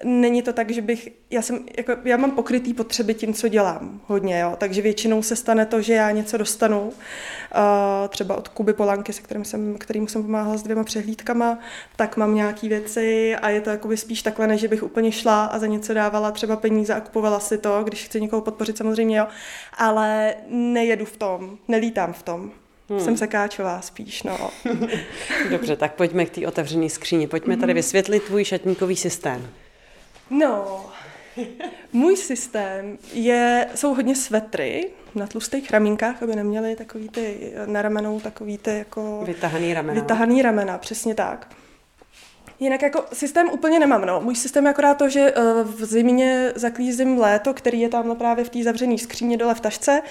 Není to tak, že bych, já jsem, jako, já mám pokrytý potřeby tím, co dělám hodně, jo. Takže většinou se stane to, že já něco dostanu, uh, třeba od Kuby Polanky, se kterým jsem, kterým jsem pomáhala s dvěma přehlídkama, tak mám nějaký věci a je to jakoby spíš takhle, než bych úplně šla a za něco dávala třeba peníze a kupovala si to, když chci někoho podpořit samozřejmě, jo. Ale nejedu v tom, nelítám v tom. Hmm. Jsem sekáčová spíš, no. <laughs>
Dobře, tak pojďme k té otevřené skříni. Pojďme tady vysvětlit tvůj šatníkový systém.
No, Můj systém je, jsou hodně svetry na tlustých ramínkách, aby neměly takový ty na ramenou takový ty jako...
Vytahaný ramena.
Vytahaný ramena, přesně tak. Jinak jako systém úplně nemám, no. Můj systém je akorát to, že eh, v zimě zaklízím léto, který je tam právě v té zavřené skříně dole v tašce,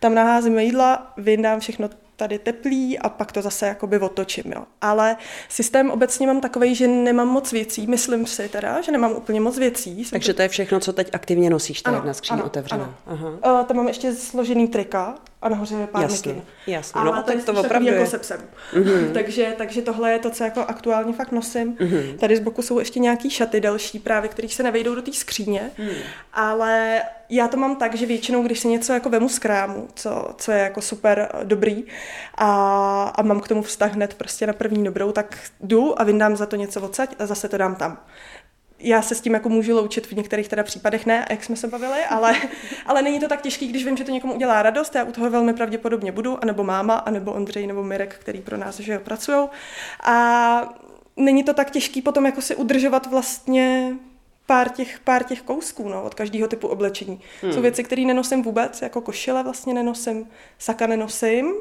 tam naházím jídla, vyndám všechno tady teplý a pak to zase jakoby otočím. Jo. Ale systém obecně mám takový, že nemám moc věcí, myslím si teda, že nemám úplně moc věcí.
Takže to je všechno, co teď aktivně nosíš, ta jedna skříň otevřená.
Ano. Aha. Uh, tam mám ještě složený trika a nahoře je pár
jasně,
mikin.
Jasně, no, tak to opravdu
jako
je.
sepsem. Mm-hmm. <laughs> takže, takže tohle je to, co jako aktuálně fakt nosím. Mm-hmm. Tady z boku jsou ještě nějaký šaty další právě, kterých se nevejdou do té skříně, mm. ale já to mám tak, že většinou, když si něco jako vemu z krámu, co, co je jako super dobrý a, a mám k tomu vztah hned prostě na první dobrou, tak jdu a vyndám za to něco odsaď a zase to dám tam já se s tím jako můžu loučit, v některých teda případech ne, jak jsme se bavili, ale, <laughs> ale není to tak těžký, když vím, že to někomu udělá radost, já u toho velmi pravděpodobně budu, anebo máma, anebo Ondřej, nebo Mirek, který pro nás, že jo, pracují. A není to tak těžký potom jako si udržovat vlastně pár těch, pár těch kousků no, od každého typu oblečení. Hmm. Jsou věci, které nenosím vůbec, jako košile vlastně nenosím, saka nenosím,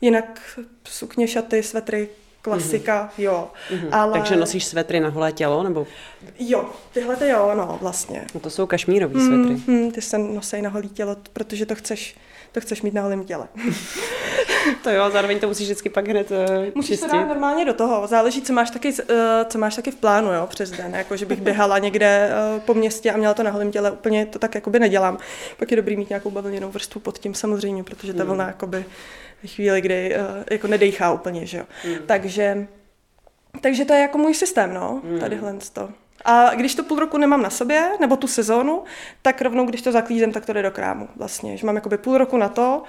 jinak sukně, šaty, svetry, klasika, mm-hmm. jo. Mm-hmm.
Ale... Takže nosíš svetry na holé tělo, nebo?
Jo, tyhle ty jo, no, vlastně.
No to jsou kašmírový mm, svetry.
Mm, ty se nosej na holé tělo, protože to chceš, to chceš mít na holém těle. <laughs>
to jo, zároveň to musíš vždycky pak hned uh,
Musíš
čistit.
to dát normálně do toho. Záleží, co máš taky, uh, co máš taky v plánu, jo, přes den. Jako, že bych běhala někde uh, po městě a měla to na holém těle, úplně to tak jakoby nedělám. Pak je dobrý mít nějakou bavlněnou vrstvu pod tím samozřejmě, protože ta hmm. vlna jakoby ve chvíli, kdy uh, jako nedejchá úplně, že jo. Hmm. Takže, takže to je jako můj systém, no, hmm. tadyhle to. A když to půl roku nemám na sobě, nebo tu sezónu, tak rovnou, když to zaklízem, tak to jde do krámu vlastně. Že mám jakoby půl roku na to,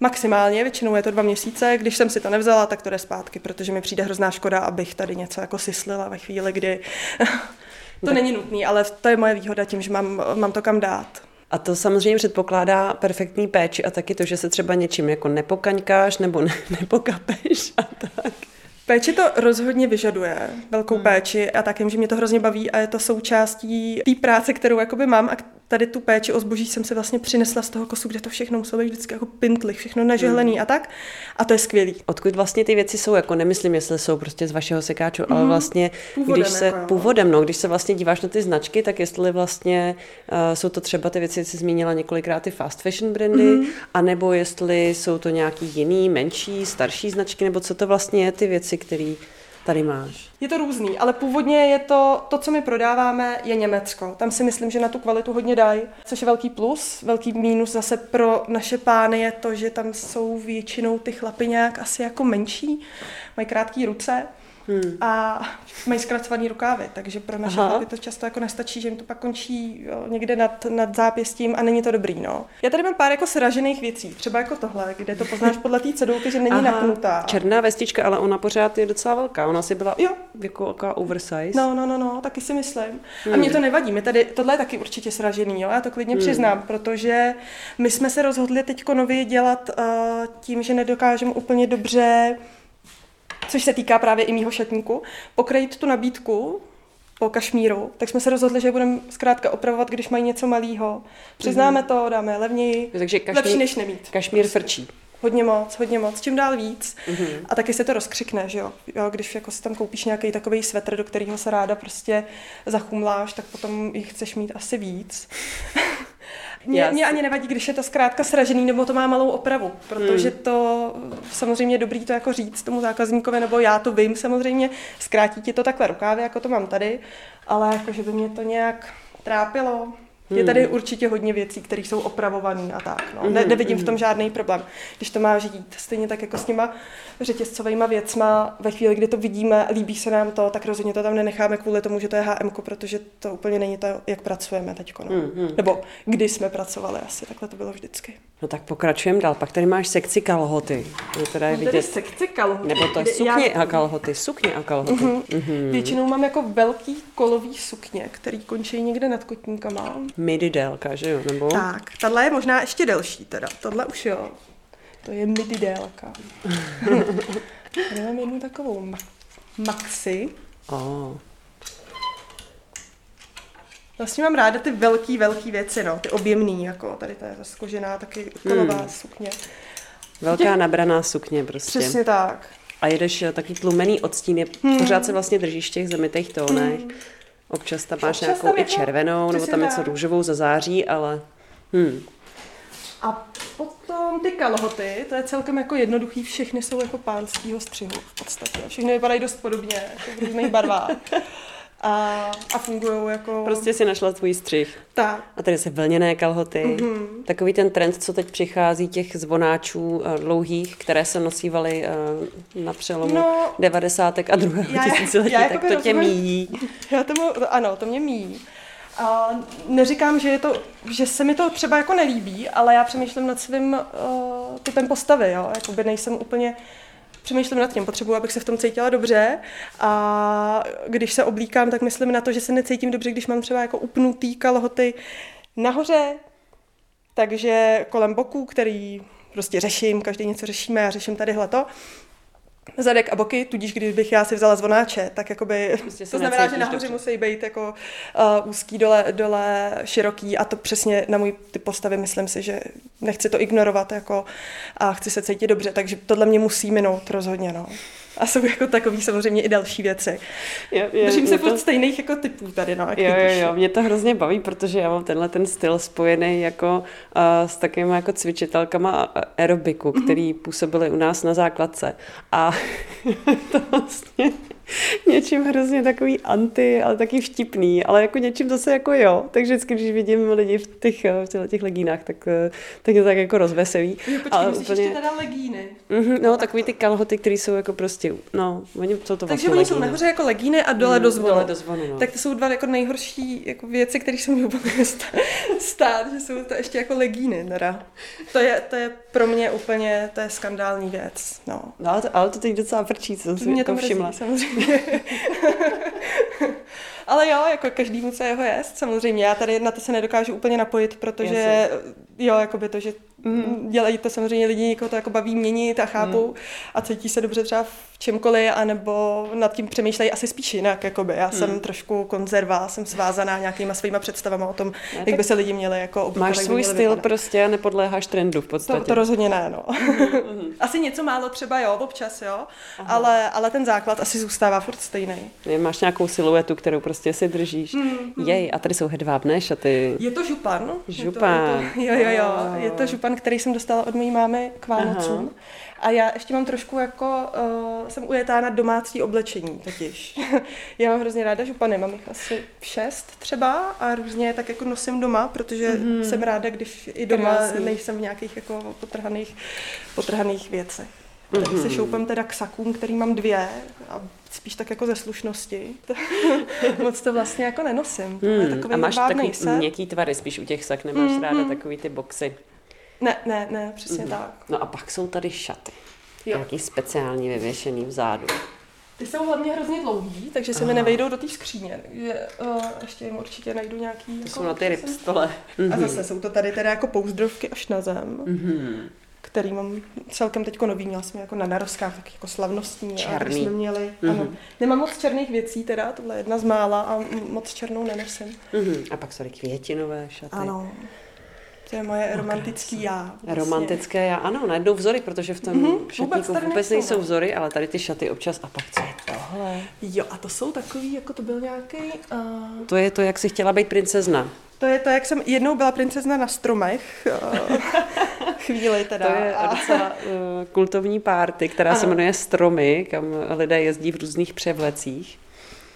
maximálně, většinou je to dva měsíce, když jsem si to nevzala, tak to jde zpátky, protože mi přijde hrozná škoda, abych tady něco jako syslila ve chvíli, kdy <laughs> to není nutné, ale to je moje výhoda tím, že mám, mám to kam dát.
A to samozřejmě předpokládá perfektní péči a taky to, že se třeba něčím jako nepokaňkáš nebo ne, <laughs> nepokapeš a tak.
Péči to rozhodně vyžaduje, velkou hmm. péči a tak, že mě to hrozně baví a je to součástí té práce, kterou jakoby mám a tady tu péči o zboží jsem si vlastně přinesla z toho kosu, kde to všechno muselo být vždycky jako pintlich, všechno nažehlený mm. a tak. A to je skvělý.
Odkud vlastně ty věci jsou, jako nemyslím, jestli jsou prostě z vašeho sekáču, mm. ale vlastně, původem, když se jako, původem, no, když se vlastně díváš na ty značky, tak jestli vlastně uh, jsou to třeba ty věci, jsi zmínila několikrát ty fast fashion brandy, mm. anebo jestli jsou to nějaký jiný, menší, starší značky, nebo co to vlastně je ty věci, které tady máš?
Je to různý, ale původně je to, to, co my prodáváme, je Německo. Tam si myslím, že na tu kvalitu hodně dají, což je velký plus. Velký mínus zase pro naše pány je to, že tam jsou většinou ty chlapy nějak asi jako menší, mají krátké ruce, Hmm. A mají zkracovaný rukávy, takže pro naše chlapy to často jako nestačí, že jim to pak končí jo, někde nad, nad zápěstím a není to dobrý. No. Já tady mám pár jako sražených věcí, třeba jako tohle, kde to poznáš podle té cedulky, že není Aha. napnutá.
Černá vestička, ale ona pořád je docela velká. Ona si byla jo. jako taková oversize.
No, no, no, no, taky si myslím. Hmm. A mě to nevadí. My tady, tohle je taky určitě sražený, jo? já to klidně hmm. přiznám, protože my jsme se rozhodli teď nově dělat uh, tím, že nedokážeme úplně dobře což se týká právě i mýho šatníku, pokrejit tu nabídku po kašmíru, tak jsme se rozhodli, že budeme zkrátka opravovat, když mají něco malého. Přiznáme mm-hmm. to, dáme levněji, Takže kašmír, lepší než nemít.
Kašmír prostě. frčí.
Hodně moc, hodně moc, čím dál víc. Mm-hmm. A taky se to rozkřikne, že jo? jo když jako si tam koupíš nějaký takový svetr, do kterého se ráda prostě zachumláš, tak potom jich chceš mít asi víc. <laughs> Mě, mě ani nevadí, když je to zkrátka sražený nebo to má malou opravu, protože hmm. to samozřejmě je dobrý to jako říct tomu zákazníkovi, nebo já to vím samozřejmě, zkrátí ti to takhle rukávy, jako to mám tady, ale jako, že by mě to nějak trápilo, Hmm. Je tady určitě hodně věcí, které jsou opravované a tak. No. Ne, hmm, nevidím v tom hmm. žádný problém. Když to má jít stejně tak jako s těma řetězcovými věcma, ve chvíli, kdy to vidíme, líbí se nám to, tak rozhodně to tam nenecháme kvůli tomu, že to je HM, protože to úplně není to, jak pracujeme teď. No. Hmm, Nebo kdy jsme pracovali asi, takhle to bylo vždycky.
No tak pokračujeme dál. Pak tady máš sekci kalhoty.
No, teda je vidět... sekci kalhoty.
Nebo to je sukně já... a kalhoty. Sukně a kalhoty. Uh-huh.
Uh-huh. Většinou mám jako velký kolový sukně, který končí někde nad kotníkama.
Midi délka, že jo? Nebo...
Tak, tahle je možná ještě delší teda. Tohle už jo. To je midi délka. <laughs> Tady mám jednu takovou maxi. Oh. Vlastně mám ráda ty velký, velký věci, no, ty objemný, jako tady ta je zase kožená, taky kolová hmm. sukně.
Velká nabraná sukně prostě.
Přesně tak.
A jedeš eh, taky tlumený odstín, hmm. pořád se vlastně držíš v těch zemitých tónech. Hmm. Občas tam máš Občas nějakou tam i jako červenou, nebo tam něco růžovou za září, ale... Hmm.
A potom ty kalhoty, to je celkem jako jednoduchý, všechny jsou jako pánskýho střihu v podstatě. Všechny vypadají dost podobně, jako v různých barvách. <laughs> A, a fungují jako...
Prostě si našla tvůj střih.
Tak.
A tady se vlněné kalhoty. Mm-hmm. Takový ten trend, co teď přichází, těch zvonáčů uh, dlouhých, které se nosívaly uh, na přelomu no, 90. a druhého tisíciletí, tak to tě míjí.
Já tomu, ano, to mě míjí. A neříkám, že, je to, že se mi to třeba jako nelíbí, ale já přemýšlím nad svým uh, typem postavy, jo? Jakoby nejsem úplně přemýšlím nad tím, potřebuji, abych se v tom cítila dobře. A když se oblíkám, tak myslím na to, že se necítím dobře, když mám třeba jako upnutý kalhoty nahoře, takže kolem boku, který prostě řeším, každý něco řešíme, já řeším tady to, zadek a boky, tudíž kdybych já si vzala zvonáče, tak jakoby, prostě to znamená, že nahoře musí být jako uh, úzký, dole, dole široký a to přesně na můj ty postavy myslím si, že nechci to ignorovat jako a chci se cítit dobře, takže tohle mě musí minout rozhodně, no. A jsou jako takový samozřejmě i další věci. Je, je, Držím se to... pod stejných jako typů tady, no.
Jo, jo, jo, mě to hrozně baví, protože já mám tenhle ten styl spojený jako uh, s takovými jako cvičitelkama aerobiku, mm-hmm. který působili u nás na základce. A <laughs> to vlastně <laughs> něčím hrozně takový anti, ale taky vtipný, ale jako něčím zase jako jo. Takže vždycky, když vidím lidi v těch, v těch legínách, tak, tak je to tak jako rozveselý.
Jo, počkej, ale úplně... ještě teda legíny.
Mm-hmm, no, takový ty kalhoty, které jsou jako prostě, no, oni jsou to
Takže vlastně
oni
jsou nahoře jako legíny a dole mm, do zvonu.
Dole do zvonu no.
Tak to jsou dva jako nejhorší jako věci, které se mi stát, že jsou to ještě jako legíny, teda. To je, to je pro mě úplně, to je skandální věc, no.
no ale, to, ale to teď docela frčí, co jsem si jako všimla.
samozřejmě. <laughs> Ale jo, jako každý mu co jeho jest, samozřejmě. Já tady na to se nedokážu úplně napojit, protože Jasně. jo, jako by to, že mm. dělají to samozřejmě lidi, někoho to jako baví měnit a chápou mm. a cítí se dobře třeba v čemkoliv, anebo nad tím přemýšlejí asi spíš jinak. Jakoby. Já mm. jsem trošku konzerva, jsem svázaná nějakýma svýma představama o tom, Já jak by se lidi měli jako
oblikovat. Máš svůj styl vypadat. prostě a nepodléháš trendu v podstatě.
To, to rozhodně ne, no. Mm. <laughs> asi něco málo třeba jo, občas jo, ale, ale ten základ asi zůstává furt stejný.
Máš nějakou siluetu, kterou prostě si držíš. Mm. Jej, a tady jsou hedvábné šaty.
Je to župan.
Župan.
Je to, je to, jo, jo, jo. Je to župan, který jsem dostala od mojí mámy k Vánocům. A já ještě mám trošku jako, uh, jsem ujetá na domácí oblečení totiž. <laughs> já mám hrozně ráda župany, mám jich asi šest třeba a různě tak jako nosím doma, protože mm-hmm. jsem ráda, když i doma Krásný. nejsem v nějakých jako potrhaných, potrhaných věcech. Mm-hmm. Tak se šoupem teda k sakům, který mám dvě a spíš tak jako ze slušnosti. <laughs> Moc to vlastně jako nenosím. To je hmm. takový
a máš takový set. měkký tvary spíš u těch sak, nemáš mm-hmm. ráda takový ty boxy.
Ne, ne, ne, přesně mm. tak.
No a pak jsou tady šaty. Jo. Nějaký speciální vyvěšený vzadu.
Ty jsou hlavně hrozně dlouhý, takže se Aha. mi nevejdou do té skříně. Takže uh, ještě jim určitě najdu nějaký... To
jako, jsou na ty rybstole.
A mhm. zase jsou to tady teda jako pouzdrovky až na zem. Mm-hmm který mám celkem teď nový, měla jsem jako na narozkách, tak jako slavnostní.
Černý.
A jsme měli, mm-hmm. ano. Nemám moc černých věcí teda, tohle je jedna z mála a moc černou nenosím.
Mm-hmm. A pak jsou květinové šaty.
Ano. To je moje no, romantický já.
Vlastně. Romantické já, ano, najdou vzory, protože v tom mm-hmm, šatníku vůbec, vůbec nejsou vzory, ale tady ty šaty občas. A pak co je tohle?
Jo, a to jsou takový, jako to byl nějaký... Uh...
To je to, jak jsi chtěla být princezna.
To je to, jak jsem jednou byla princezna na stromech. Uh, <laughs> chvíli teda.
To je a... docela uh, kultovní párty, která ano. se jmenuje Stromy, kam lidé jezdí v různých převlecích.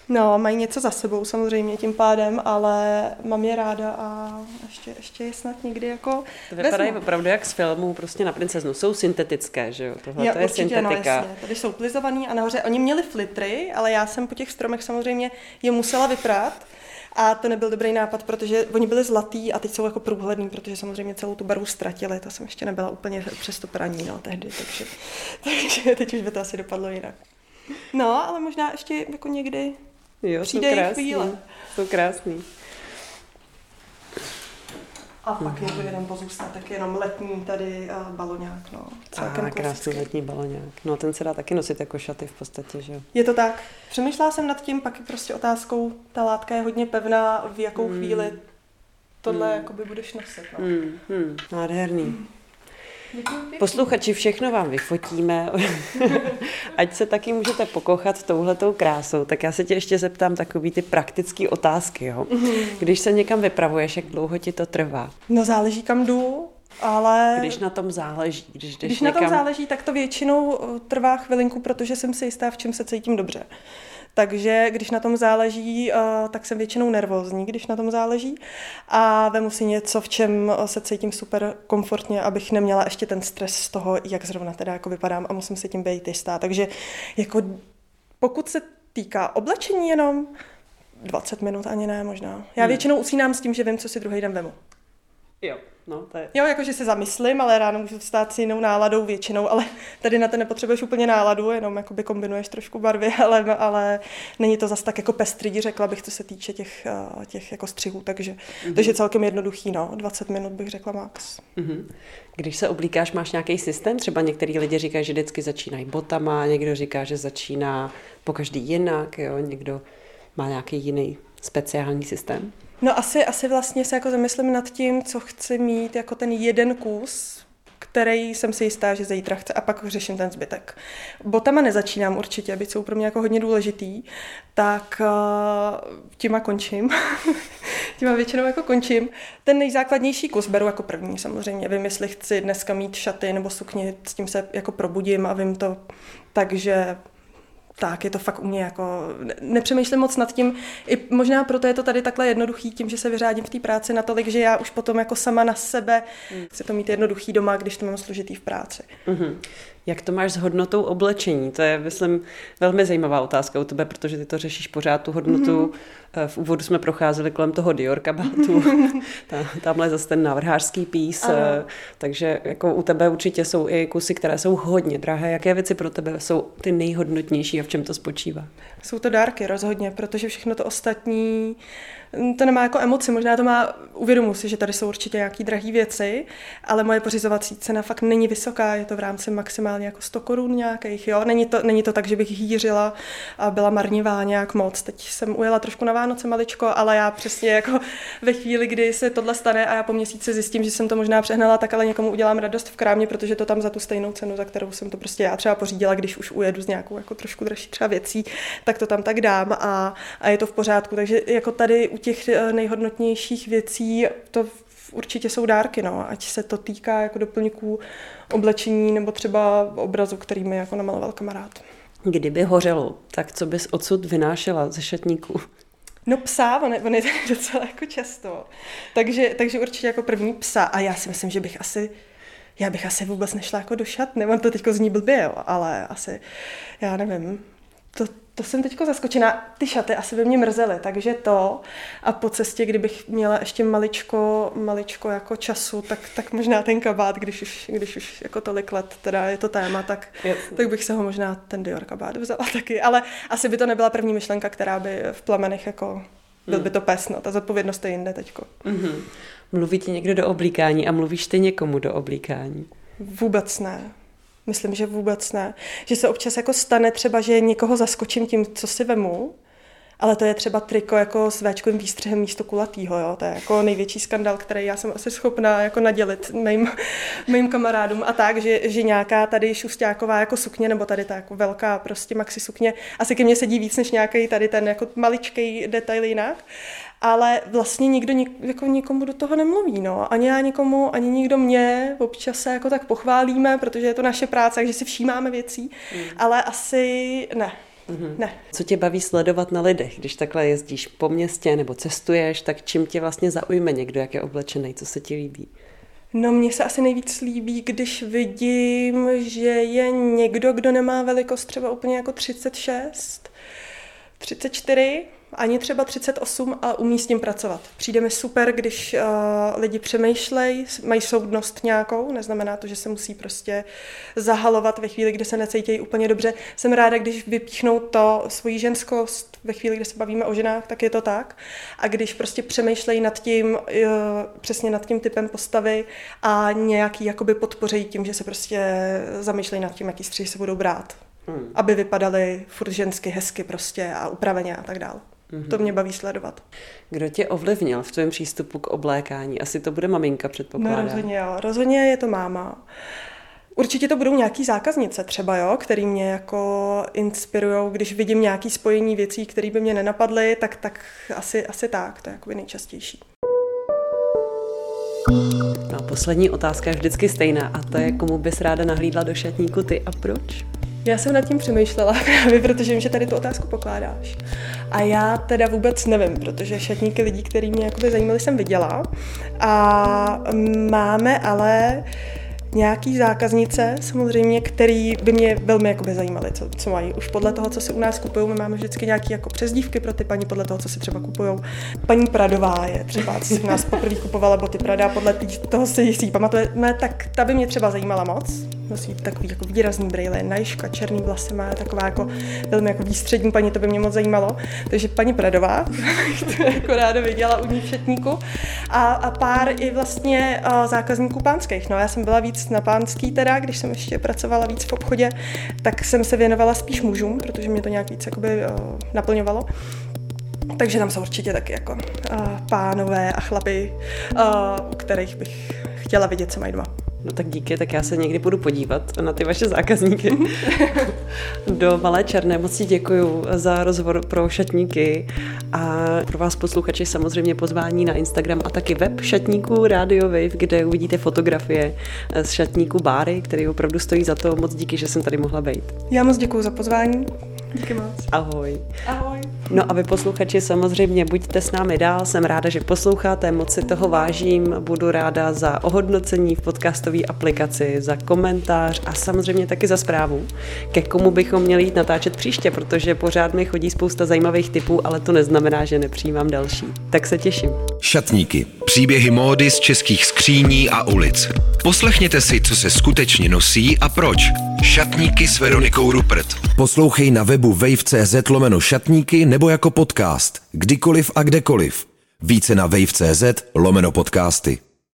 No, mají něco za sebou samozřejmě tím pádem, ale mám je ráda a ještě, ještě je snad někdy jako
To vypadají vezmu. opravdu jak z filmů, prostě na princeznu. Jsou syntetické, že jo? Tohle jo, to je určitě, no, syntetika. No, jasně.
Tady jsou plizovaný a nahoře. Oni měli flitry, ale já jsem po těch stromech samozřejmě je musela vyprát. A to nebyl dobrý nápad, protože oni byli zlatý a teď jsou jako průhledný, protože samozřejmě celou tu barvu ztratili. To jsem ještě nebyla úplně přes to praní no, tehdy, takže, <laughs> takže teď už by to asi dopadlo jinak. No, ale možná ještě jako někdy
Jo, Přijde jsou krásný. Chvíle. Jsou krásný.
A pak je to jeden pozůstatek, jenom letní tady uh, baloňák, no.
Celkem a krásný letní baloňák. No ten se dá taky nosit jako šaty v podstatě, že
Je to tak. Přemýšlela jsem nad tím, pak je prostě otázkou, ta látka je hodně pevná, v jakou hmm. chvíli tohle hmm. jakoby budeš nosit, no.
Hmm. Hmm. Nádherný. Hmm. Posluchači, všechno vám vyfotíme, <laughs> ať se taky můžete pokochat touhletou krásou. Tak já se tě ještě zeptám takový ty praktické otázky. Jo? Mhm. Když se někam vypravuješ, jak dlouho ti to trvá?
No záleží kam jdu, ale...
Když na tom záleží.
Když, když někam... na tom záleží, tak to většinou eh, trvá chvilinku, protože jsem si jistá, v čem se cítím dobře. Takže když na tom záleží, eh, tak jsem většinou nervózní, když na tom záleží. A vemu si něco, v čem eh, se cítím super komfortně, abych neměla ještě ten stres z toho, jak zrovna teda jako vypadám a musím si tím být jistá. Takže jako pokud se týká oblečení jenom, 20 minut ani ne možná. Já hmm. většinou usínám s tím, že vím, co si druhý den vemu.
Jo. No, to je...
Jo, jakože se zamyslím, ale ráno můžu stát s jinou náladou většinou, ale <laughs> tady na to nepotřebuješ úplně náladu, jenom jakoby kombinuješ trošku barvy, <laughs> ale, ale není to zas tak jako pestrý, řekla bych, co se týče těch, eh, těch jako střihů, takže, mm-hmm. takže celkem jednoduchý, no, 20 minut bych řekla max.
Mm-hmm. Když se oblíkáš, máš nějaký systém? Třeba některý lidi říkají, že vždycky začínají botama, někdo říká, že začíná po každý jinak, jo, někdo má nějaký jiný speciální systém.
No asi, asi vlastně se jako zamyslím nad tím, co chci mít jako ten jeden kus, který jsem si jistá, že zítra chce a pak řeším ten zbytek. Botama nezačínám určitě, byť jsou pro mě jako hodně důležitý, tak uh, těma končím. <laughs> těma většinou jako končím. Ten nejzákladnější kus beru jako první samozřejmě. Vím, jestli chci dneska mít šaty nebo sukně, s tím se jako probudím a vím to. Takže tak, je to fakt u mě jako, nepřemýšlím moc nad tím, i možná proto je to tady takhle jednoduchý, tím, že se vyřádím v té práci natolik, že já už potom jako sama na sebe mm. chci to mít jednoduchý doma, když to mám složitý v práci. Mm-hmm.
Jak to máš s hodnotou oblečení? To je, myslím, velmi zajímavá otázka u tebe, protože ty to řešíš pořád, tu hodnotu. Mm-hmm. V úvodu jsme procházeli kolem toho Dior kabátu, <laughs> tamhle zase ten návrhářský pís, ano. Eh, takže jako u tebe určitě jsou i kusy, které jsou hodně drahé. Jaké věci pro tebe jsou ty nejhodnotnější a v čem to spočívá?
Jsou to dárky rozhodně, protože všechno to ostatní to nemá jako emoci, možná to má, uvědomu si, že tady jsou určitě nějaké drahé věci, ale moje pořizovací cena fakt není vysoká, je to v rámci maximálně jako 100 korun nějakých, jo, není to, není to tak, že bych hýřila a byla marnivá nějak moc, teď jsem ujela trošku na Vánoce maličko, ale já přesně jako ve chvíli, kdy se tohle stane a já po měsíci zjistím, že jsem to možná přehnala, tak ale někomu udělám radost v krámě, protože to tam za tu stejnou cenu, za kterou jsem to prostě já třeba pořídila, když už ujedu z nějakou jako trošku dražší třeba věcí, tak to tam tak dám a, a je to v pořádku, takže jako tady u těch eh, nejhodnotnějších věcí to určitě jsou dárky, no, ať se to týká jako doplňků oblečení nebo třeba obrazu, který mi jako namaloval kamarád.
Kdyby hořelo, tak co bys odsud vynášela ze šatníků?
No psa, on je, on je <laughs> docela jako často. Takže, takže určitě jako první psa. A já si myslím, že bych asi, já bych asi vůbec nešla jako do šat. Nemám to teďko zní blbě, jo, ale asi, já nevím, to, to jsem teďko zaskočená. Ty šaty asi by mě mrzely, takže to. A po cestě, kdybych měla ještě maličko, maličko jako času, tak, tak možná ten kabát, když už, když už jako tolik let teda je to téma, tak, tak bych se ho možná ten Dior kabát vzala <laughs> taky. Ale asi by to nebyla první myšlenka, která by v plamenech jako byl by to pes, no, ta zodpovědnost je jinde teďko. Mm-hmm.
Mluví ti někdo do oblíkání a mluvíš ty někomu do oblíkání?
Vůbec ne. Myslím, že vůbec ne. Že se občas jako stane třeba, že někoho zaskočím tím, co si vemu, ale to je třeba triko jako s véčkovým výstřihem místo kulatýho, jo. To je jako největší skandal, který já jsem asi schopná jako nadělit mým, mým kamarádům a tak, že, že nějaká tady šustáková jako sukně, nebo tady ta jako velká prostě maxi sukně, asi ke mně sedí víc než nějaký tady ten jako maličký detail jinak ale vlastně nikdo jako nikomu do toho nemluví, no. Ani já nikomu, ani nikdo mě, občas se jako tak pochválíme, protože je to naše práce, takže si všímáme věcí, mm. ale asi ne. Mm-hmm. Ne.
Co tě baví sledovat na lidech, když takhle jezdíš po městě nebo cestuješ, tak čím tě vlastně zaujme někdo, jak je oblečený, co se ti líbí?
No mně se asi nejvíc líbí, když vidím, že je někdo, kdo nemá velikost třeba úplně jako 36, 34 ani třeba 38 a umí s tím pracovat. Přijde mi super, když uh, lidi přemýšlejí, mají soudnost nějakou, neznamená to, že se musí prostě zahalovat ve chvíli, kdy se necítějí úplně dobře. Jsem ráda, když vypíchnou to svoji ženskost ve chvíli, kdy se bavíme o ženách, tak je to tak. A když prostě přemýšlejí nad tím, uh, přesně nad tím typem postavy a nějaký jakoby podpořejí tím, že se prostě zamýšlejí nad tím, jaký střih se budou brát hmm. aby vypadaly furt žensky hezky prostě a upraveně a tak dále. Mm-hmm. To mě baví sledovat.
Kdo tě ovlivnil v tvém přístupu k oblékání? Asi to bude maminka, předpokládám.
No rozhodně jo, rozhodně je to máma. Určitě to budou nějaký zákaznice třeba, jo, který mě jako inspirují, když vidím nějaký spojení věcí, které by mě nenapadly, tak, tak asi, asi tak, to je jako nejčastější.
No, poslední otázka je vždycky stejná a to je, komu bys ráda nahlídla do šatníku ty a proč?
Já jsem nad tím přemýšlela <laughs> právě, protože vím, že tady tu otázku pokládáš. A já teda vůbec nevím, protože šatníky lidí, který mě jakoby zajímali, jsem viděla. A máme ale nějaký zákaznice, samozřejmě, který by mě velmi jakoby zajímaly, co, co mají. Už podle toho, co si u nás kupují, my máme vždycky nějaké jako přezdívky pro ty paní, podle toho, co si třeba kupují. Paní Pradová je třeba, co si u nás poprvé kupovala boty Prada, podle toho si si pamatujeme, tak ta by mě třeba zajímala moc nosí takový jako výrazný brýle, najška, černý vlasy má, taková jako velmi jako výstřední paní, to by mě moc zajímalo. Takže paní Pradová, <laughs> to jako ráda viděla u ní v šetníku. A, a pár i vlastně zákazníků pánských. No já jsem byla víc na pánský teda, když jsem ještě pracovala víc v obchodě, tak jsem se věnovala spíš mužům, protože mě to nějak víc jakoby, uh, naplňovalo. Takže tam jsou určitě taky jako uh, pánové a chlapy, uh, u kterých bych chtěla vidět, co mají doma.
No tak díky, tak já se někdy budu podívat na ty vaše zákazníky. <laughs> Do Malé Černé moc děkuji za rozhovor pro šatníky a pro vás posluchači samozřejmě pozvání na Instagram a taky web šatníků Radio Wave, kde uvidíte fotografie z šatníku Báry, který opravdu stojí za to. Moc díky, že jsem tady mohla být.
Já moc děkuji za pozvání. Díky moc.
Ahoj.
Ahoj.
No a vy posluchači samozřejmě buďte s námi dál, jsem ráda, že posloucháte, moc si toho vážím, budu ráda za ohodnocení v podcastové aplikaci, za komentář a samozřejmě taky za zprávu, ke komu bychom měli jít natáčet příště, protože pořád mi chodí spousta zajímavých typů, ale to neznamená, že nepřijímám další. Tak se těším.
Šatníky. Příběhy módy z českých skříní a ulic. Poslechněte si, co se skutečně nosí a proč. Šatníky s Veronikou Rupert. Poslouchej na webu wave.cz lomeno šatníky nebo jako podcast. Kdykoliv a kdekoliv. Více na wave.cz lomeno podcasty.